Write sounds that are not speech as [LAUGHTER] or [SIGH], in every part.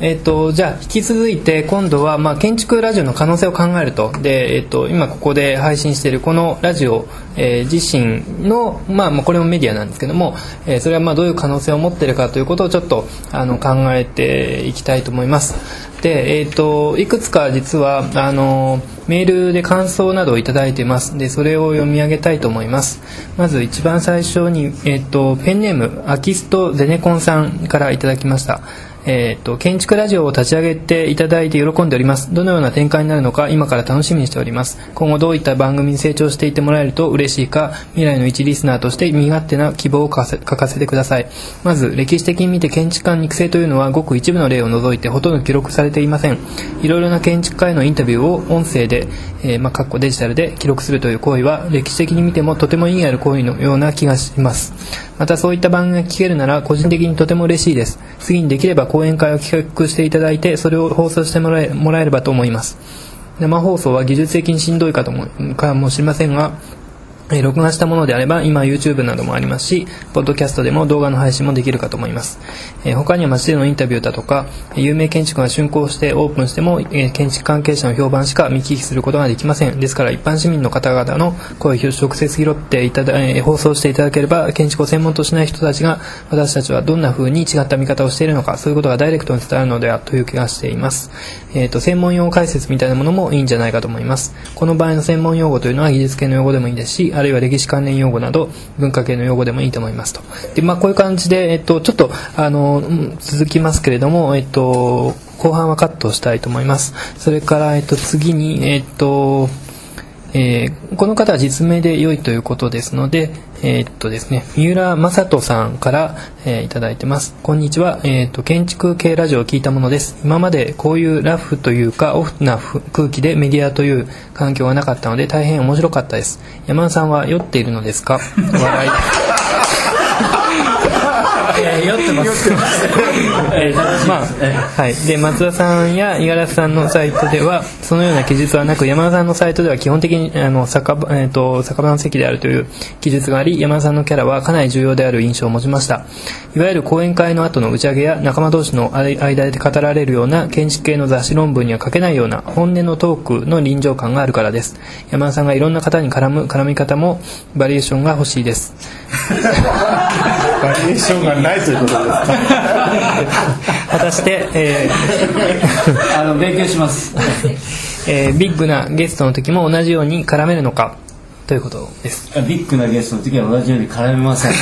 えっと、じゃあ引き続いて今度は、まあ、建築ラジオの可能性を考えると。で、えっと、今ここで配信しているこのラジオ、えー、自身の、まあ、まあこれもメディアなんですけども、えー、それはまあどういう可能性を持っているかということをちょっとあの考えていきたいと思います。で、えっと、いくつか実はあのメールで感想などをいただいています。でそれを読み上げたいと思います。まず一番最初に、えっと、ペンネームアキストゼネコンさんからいただきました。えーと、建築ラジオを立ち上げていただいて喜んでおります。どのような展開になるのか今から楽しみにしております。今後どういった番組に成長していってもらえると嬉しいか未来の一リスナーとして身勝手な希望を書かせてください。まず歴史的に見て建築家の育成というのはごく一部の例を除いてほとんど記録されていません。いろいろな建築家へのインタビューを音声で、えー、まあ、デジタルで記録するという行為は歴史的に見てもとても意義ある行為のような気がします。またそういった番組が聞けるなら個人的にとても嬉しいです。次にできれば講演会を企画していただいてそれを放送してもらえもらえればと思います。生放送は技術的にしんどいかともかもしれませんがえ録画したものであれば今 YouTube などもありますしポッドキャストでも動画の配信もできるかと思います、え他には街でのインタビューだとか有名建築が竣工してオープンしても、え建築関係者の評判しか見聞きすることができません。ですから一般市民の方々の声を直接拾っていただ、え放送していただければ建築を専門としない人たちが私たちはどんな風に違った見方をしているのかそういうことがダイレクトに伝わるのではという気がしています、えーと、専門用解説みたいなものもいいんじゃないかと思います。この場合の専門用語というのは技術系の用語でもいいですしあるいは歴史関連用語など文化系の用語でもいいと思いますと。で、まあ、こういう感じで、えっと、ちょっとあの続きますけれども、えっと、後半はカットしたいと思います。それから、えっと、次に、えっとえー、この方は実名で良いということですので、えー、っとですね、三浦正人さんから、えー、いただいてます。こんにちは、えー、っと、建築系ラジオを聞いたものです。今までこういうラフというか、オフな空気でメディアという環境がなかったので、大変面白かったです。山田さんは酔っているのですか？笑い。[LAUGHS] 酔ってます。えー、まあ、はい。で、松田さんや五十嵐さんのサイトでは、そのような記述はなく、山田さんのサイトでは基本的に、あの、酒場、えっ、ー、と、酒場の席であるという記述があり、山田さんのキャラはかなり重要である印象を持ちました。いわゆる講演会の後の打ち上げや仲間同士の間で語られるような建築系の雑誌論文には書けないような本音のトークの臨場感があるからです。山田さんがいろんな方に絡む絡み方もバリエーションが欲しいです。バリエーションがないということですか果たして、えー、あの勉強します、えー、ビッグなゲストの時も同じように絡めるのかということです。ビッグなゲストの時は同じように絡めません。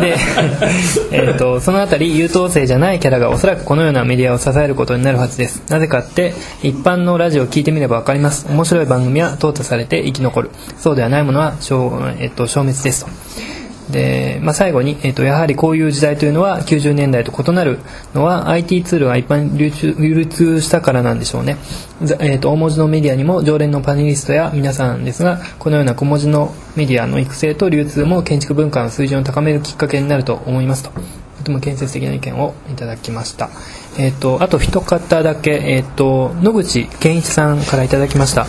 で、えーと、そのあたり優等生じゃないキャラがおそらくこのようなメディアを支えることになるはずです。なぜかって一般のラジオを聞いてみれば分かります。面白い番組は淘汰されて生き残る。そうではないものは消,、えーと消滅ですとで、まあ、最後に、えーと、やはりこういう時代というのは90年代と異なるのは IT ツールが一般流流通したからなんでしょうね、えーと、大文字のメディアにも常連のパネリストや皆さんですがこのような小文字のメディアの育成と流通も建築文化の水準を高めるきっかけになると思いますと。とても建設的な意見をいただきました、えーと、あと一方だけ、えー、と野口健一さんからいただきました。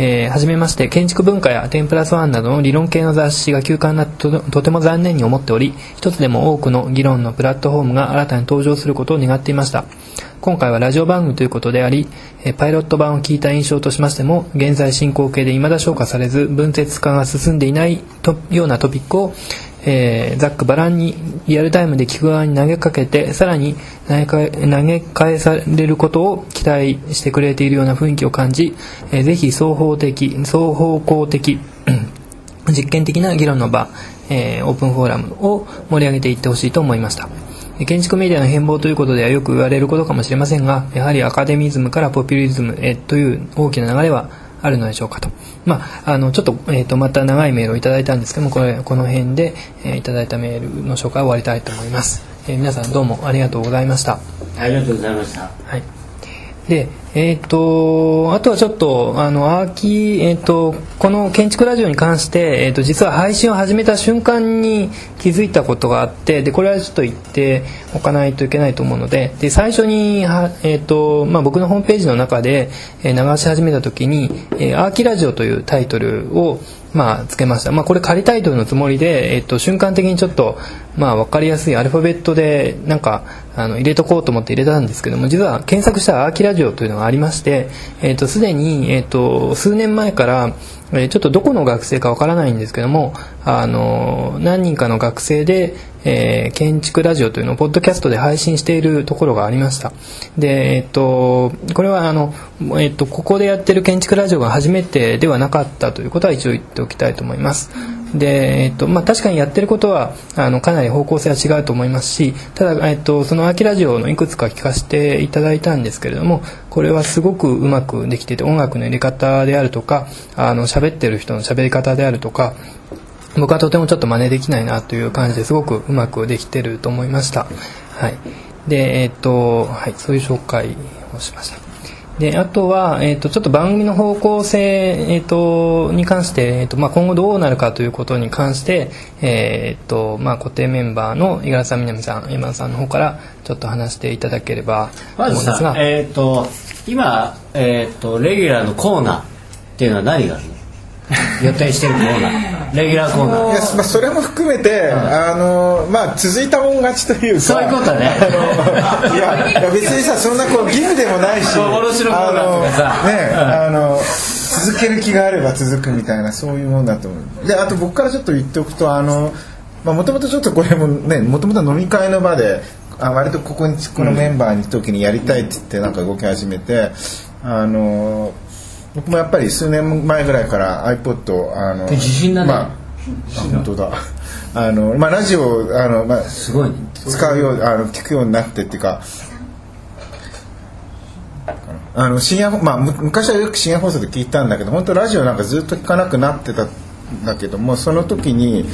えー、はじめまして建築文化や天プラスワンなどの理論系の雑誌が休刊なととても残念に思っており一つでも多くの議論のプラットフォームが新たに登場することを願っていました。今回はラジオ番組ということであり、えパイロット版を聞いた印象としましても現在進行形で未だ消化されず分節化が進んでいないとようなトピックをえー、ざっくばらんにリアルタイムで聞く側に投げかけてさらに投げ投げ返されることを期待してくれているような雰囲気を感じ、えー、ぜひ双方的双方向的 [COUGHS] 実験的な議論の場、えー、オープンフォーラムを盛り上げていってほしいと思いました。建築メディアの変貌ということではよく言われることかもしれませんがやはりアカデミズムからポピュリズムへという大きな流れはあるのでしょうかと。まあ、あの、ちょっと、えっ、ー、と、また長いメールをいただいたんですけども、これ、この辺で、えー、いただいたメールの紹介を終わりたいと思います。えー、皆さんどうもありがとうございました。ありがとうございました。はい。で、えー、とあとはちょっとあのアーキ、えー、とこの建築ラジオに関して、えー、と実は配信を始めた瞬間に気づいたことがあってでこれはちょっと言っておかないといけないと思うのでで最初には、えーとまあ、僕のホームページの中で、えー、流し始めた時に「えー、アーキラジオ」というタイトルをまあ、つけました、まあ、これ仮タイトルのつもりで、えっと、瞬間的にちょっと、まあ、分かりやすいアルファベットでなんかあの入れとこうと思って入れたんですけども実は検索したら「アーキラジオ」というのがありましてえっ、とすで、に、えっと、数年前からえちょっとどこの学生かわからないんですけどもあの何人かの学生で、えー、建築ラジオというのをポッドキャストで配信しているところがありました。で、えっと、これはあの、えっと、ここでやってる建築ラジオが初めてではなかったということは一応言っておきたいと思います。で、えっとまあ、確かにやってることはあのかなり方向性は違うと思いますしただ、えっと、その「アキラジオ」のいくつか聞かせていただいたんですけれどもこれはすごくうまくできてて音楽の入れ方であるとかあの喋ってる人の喋り方であるとか僕はとてもちょっと真似できないなという感じですごくうまくできてると思いました。はい、で、えっとはい、そういう紹介をしました。であとは、えーと、ちょっと番組の方向性、えーと、に関して、えーとまあ、今後どうなるかということに関して、えーとまあ、固定メンバーの五十嵐さん南さん山田さんの方からちょっと話していただければと思うんですが、えー、と今、えー、とレギュラーのコーナーっていうのは何が予定してるコーナーレギュラーコーナー。いや、まあ、それも含めて、うん、あのまあ続いたもん勝ちというか。そういうことね。いやいや別にさそんなこう義務でもないし幻のコーナーとかさ。ね、うん、あの続ける気があれば続くみたいなそういうもんだと思う。であと僕からちょっと言っておくとあのもともとちょっとこれもねもともと飲み会の場であ割とここにこのメンバーに時にやりたいって言ってなんか動き始めてあの僕もやっぱり数年前ぐらいから iPod あの自信だね、まあ、本当だ。あの、まあ、ラジオあの、まあ、すごい、使うようあの聞くようになってっていうかあの深夜、まあ、昔はよく深夜放送で聞いたんだけど本当ラジオなんかずっと聞かなくなってたんだけどもその時に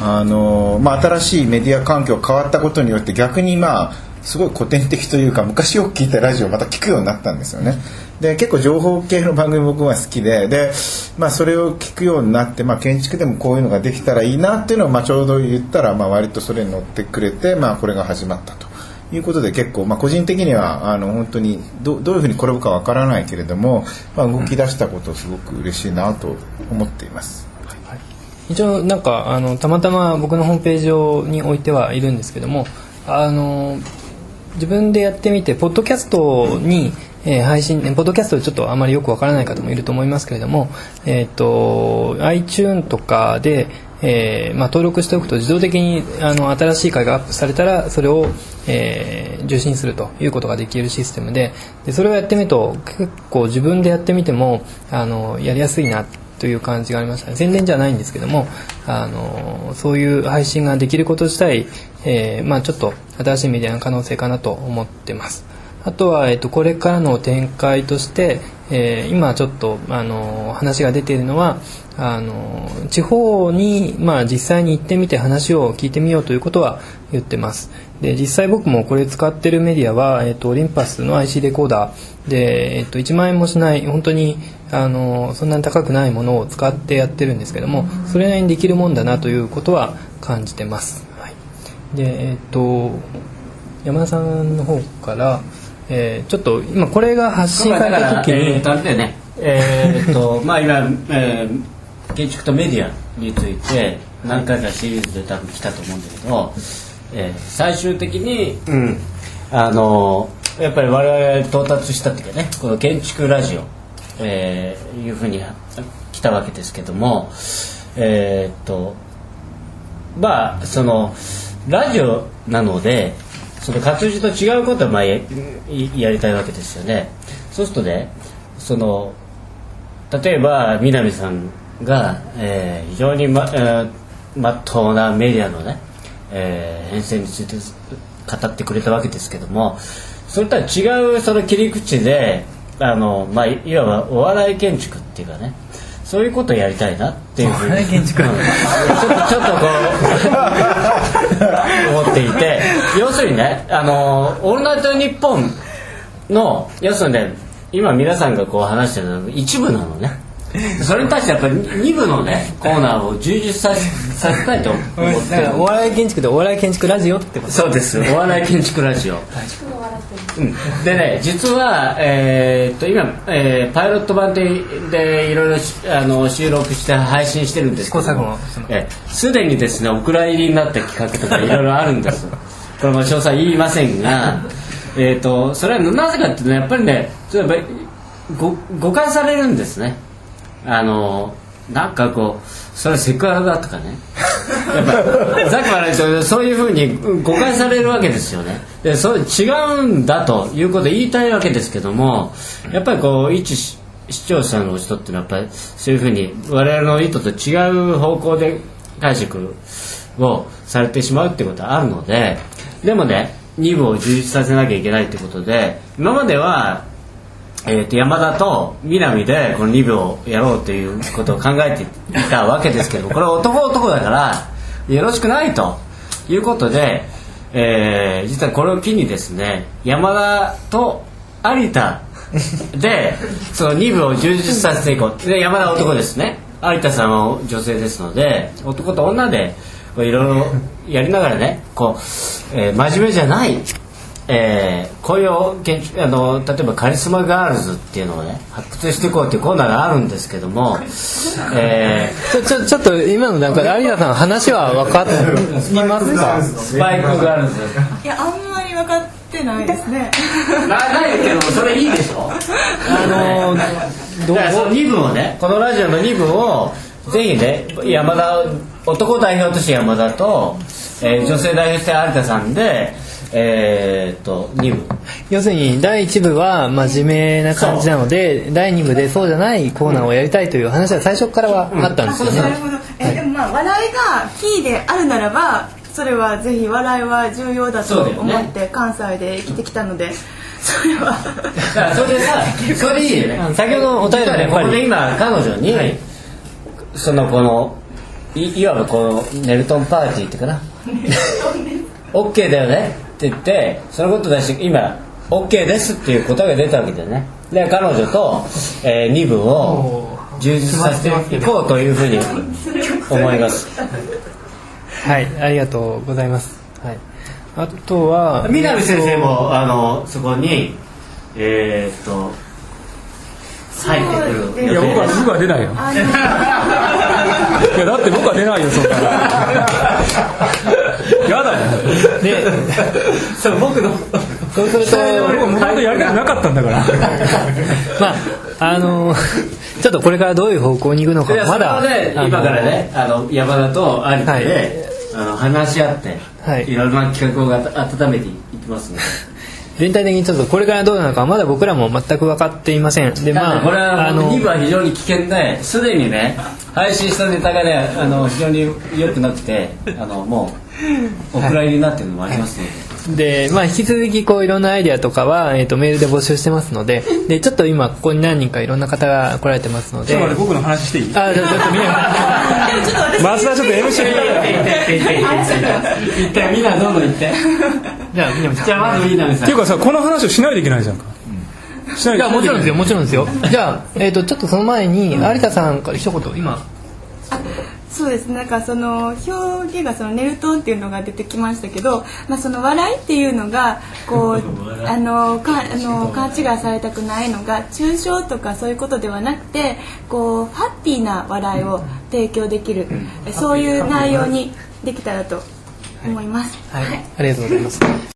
あの、まあ、新しいメディア環境が変わったことによって逆にまあすごい古典的というか昔よく聞いたラジオをまた聞くようになったんですよね。で結構情報系の番組僕は好きでで、まあ、それを聞くようになって、まあ、建築でもこういうのができたらいいなっていうのを、まあ、ちょうど言ったら、まあ、割とそれに乗ってくれて、まあ、これが始まったと。いうことで結構、まあ、個人的にはあの本当にどどういうふうに転ぶかわからないけれども、まあ、動き出したことすごく嬉しいなと思っています。はい、一応なんかあのたまたま僕のホームページ上に置いてはいるんですけどもあの自分でやってみてポッドキャストに、えー、配信ポッドキャストでちょっとあまりよくわからない方もいると思いますけれども、えーと、iTune とかで、えーまあ、登録しておくと自動的にあの新しい回がアップされたらそれを、えー、受信するということができるシステムででそれをやってみると結構自分でやってみてもあのやりやすいなってという感じがありました、宣伝じゃないんですけどもあのそういう配信ができること自体、えーまあ、ちょっと新しいメディアの可能性かなと思ってます。あとは、えっと、これからの展開として、えー、今ちょっとあの話が出ているのはあの地方に、まあ、実際に行ってみて話を聞いてみようということは言ってます。で実際僕もこれ使ってるメディアは、えっと、オリンパスの IC レコーダーで、えっと、1万円もしない本当にあのそんなに高くないものを使ってやってるんですけどもそれなりにできるもんだなということは感じてます、はい、でえっと山田さんの方から、えー、ちょっと今これが発信された時にえー、とあれだよねえー、っと [LAUGHS] まあ今、えー、建築とメディアについて何回かシリーズで多分来たと思うんだけど、えー、最終的に、うん、あのやっぱり我々到達したっていうかねこの建築ラジオえー、いうふうに来たわけですけどもえー、っとまあそのラジオなのでその活字と違うことをまあややりたいわけですよね。そうするとねその例えば南さんが、えー、非常にま、えー、まっとうなメディアのね、えー、編成について語ってくれたわけですけどもそれとは違うその切り口であの、まあ、いわばお笑い建築っていうかね。そういうことをやりたいなっていうふうに。ちょっとちょっとこう思っていて。要するにね「あのオールナイトニッポン」の要するにね今皆さんがこう話してるのは一部なのね [LAUGHS] それに対してやっぱり2部のねコーナーを充実させさせたいと思って。お笑い建築でお笑い建築ラジオってこと。そうです。お笑い建築ラジオ、うん、でね実は、えーっと今、えーパイロット版ででいろいろしあの収録して配信してるんです。けどすでにですねお蔵入りになった企画とかいろいろあるんです。[LAUGHS] これも詳細言いませんがえとそれはなぜかっていうとやっぱりねちょっとやっぱりご誤解されるんですねあのなんかこうそれはセクハラだとかね。[LAUGHS] やっぱさっきも言ったようにそういうふうに誤解されるわけですよね。でそれ違うんだということを言いたいわけですけどもやっぱりこう一視視聴者の人っていうのはやっぱりそういうふうに我々の意図と違う方向で解釈をされてしまうってことはあるのででもね2部を充実させなきゃいけないってことで今まではえー、と山田と南でこの2部をやろうということを考えていたわけですけど [LAUGHS] これは男男だからよろしくないと。いうことで、えー実はこれを機にですね山田と有田で [LAUGHS] その2部を充実させていこう。で山田は男ですね。有田さんは女性ですので男と女でいろいろやりながらねこう、えー真面目じゃないえー、こういう建築あの例えばカリスマガールズっていうのをね発掘していこうっていうコーナーがあるんですけども、えちょ [LAUGHS] ちょちょっと今の段階で有田さん話は分かりますか？ー、スパイクガールズ。いやあんまり分かってないですね。なないけどそれいいでしょ。あのどだからその2部をね。このラジオの2部をぜひね山田男代表として山田と、えー女性代表として有田さんでえー、っと2部。要するに第1部は真面目な感じなので第2部でそうじゃないコーナーをやりたいという話は最初からはあったんですよね、なるほど。えでもまあ笑いがキーであるならばそれはぜひ笑いは重要だと思って関西で生きてきたのでそれは。それでさそれでいいよね先ほどのお便りでここで今彼女に、そのこのいいわばこのネルトンパーティーっていうかな。[LAUGHS] OK だよねって言ってそのことだし今 OK ですっていう答えが出たわけだよね。で彼女と、え2部を充実させていこうというふうに思います。はいありがとうございます、はい、あとは南先生もあのそこにえー、っと入ってくるいや僕は僕は出ないよ。あ [LAUGHS] いやだって僕は出ないよそんなで [LAUGHS] そう僕の。そうすると僕もともとやりたくなかったんだから。[LAUGHS] まああのちょっとこれからどういう方向に行くのかまだね今からねあの山田と有田はい。で、あの話し合って、はい。いろんな企画を温めていきますので全体的にちょっとこれからどうなのかまだ僕らも全く分かっていません。でまあこれはあの2部は非常に危険ですでにね配信したネタがねあの非常に良くなくてあのもうお蔵入りになってるのもありますので、で、まあ、引き続きこういろんなアイデアとかは、えー、とメールで募集してますので。でちょっと今ここに何人かいろんな方が来られてますので。ちょっと待って僕の話していい？あじゃあちょっとみんなちょっと私松田ちょっと MC 一回みんなどんどん行ってじゃあみんなじゃあまず南さんっていうかさこの話をしないといけないじゃんか。しないいやもちろんですよもちろんですよ。じゃあ、えー、とちょっとその前に有田さんから一言今。そうです。なんかその表現がそのネルトンっていうのが出てきましたけど、まあ、その笑いっていうのがこう [LAUGHS] あのかあの勘違いされたくないのが抽象とかそういうことではなくてこうハッピーな笑いを提供できる、そういう内容にできたらと思います。はい、ありがとうございます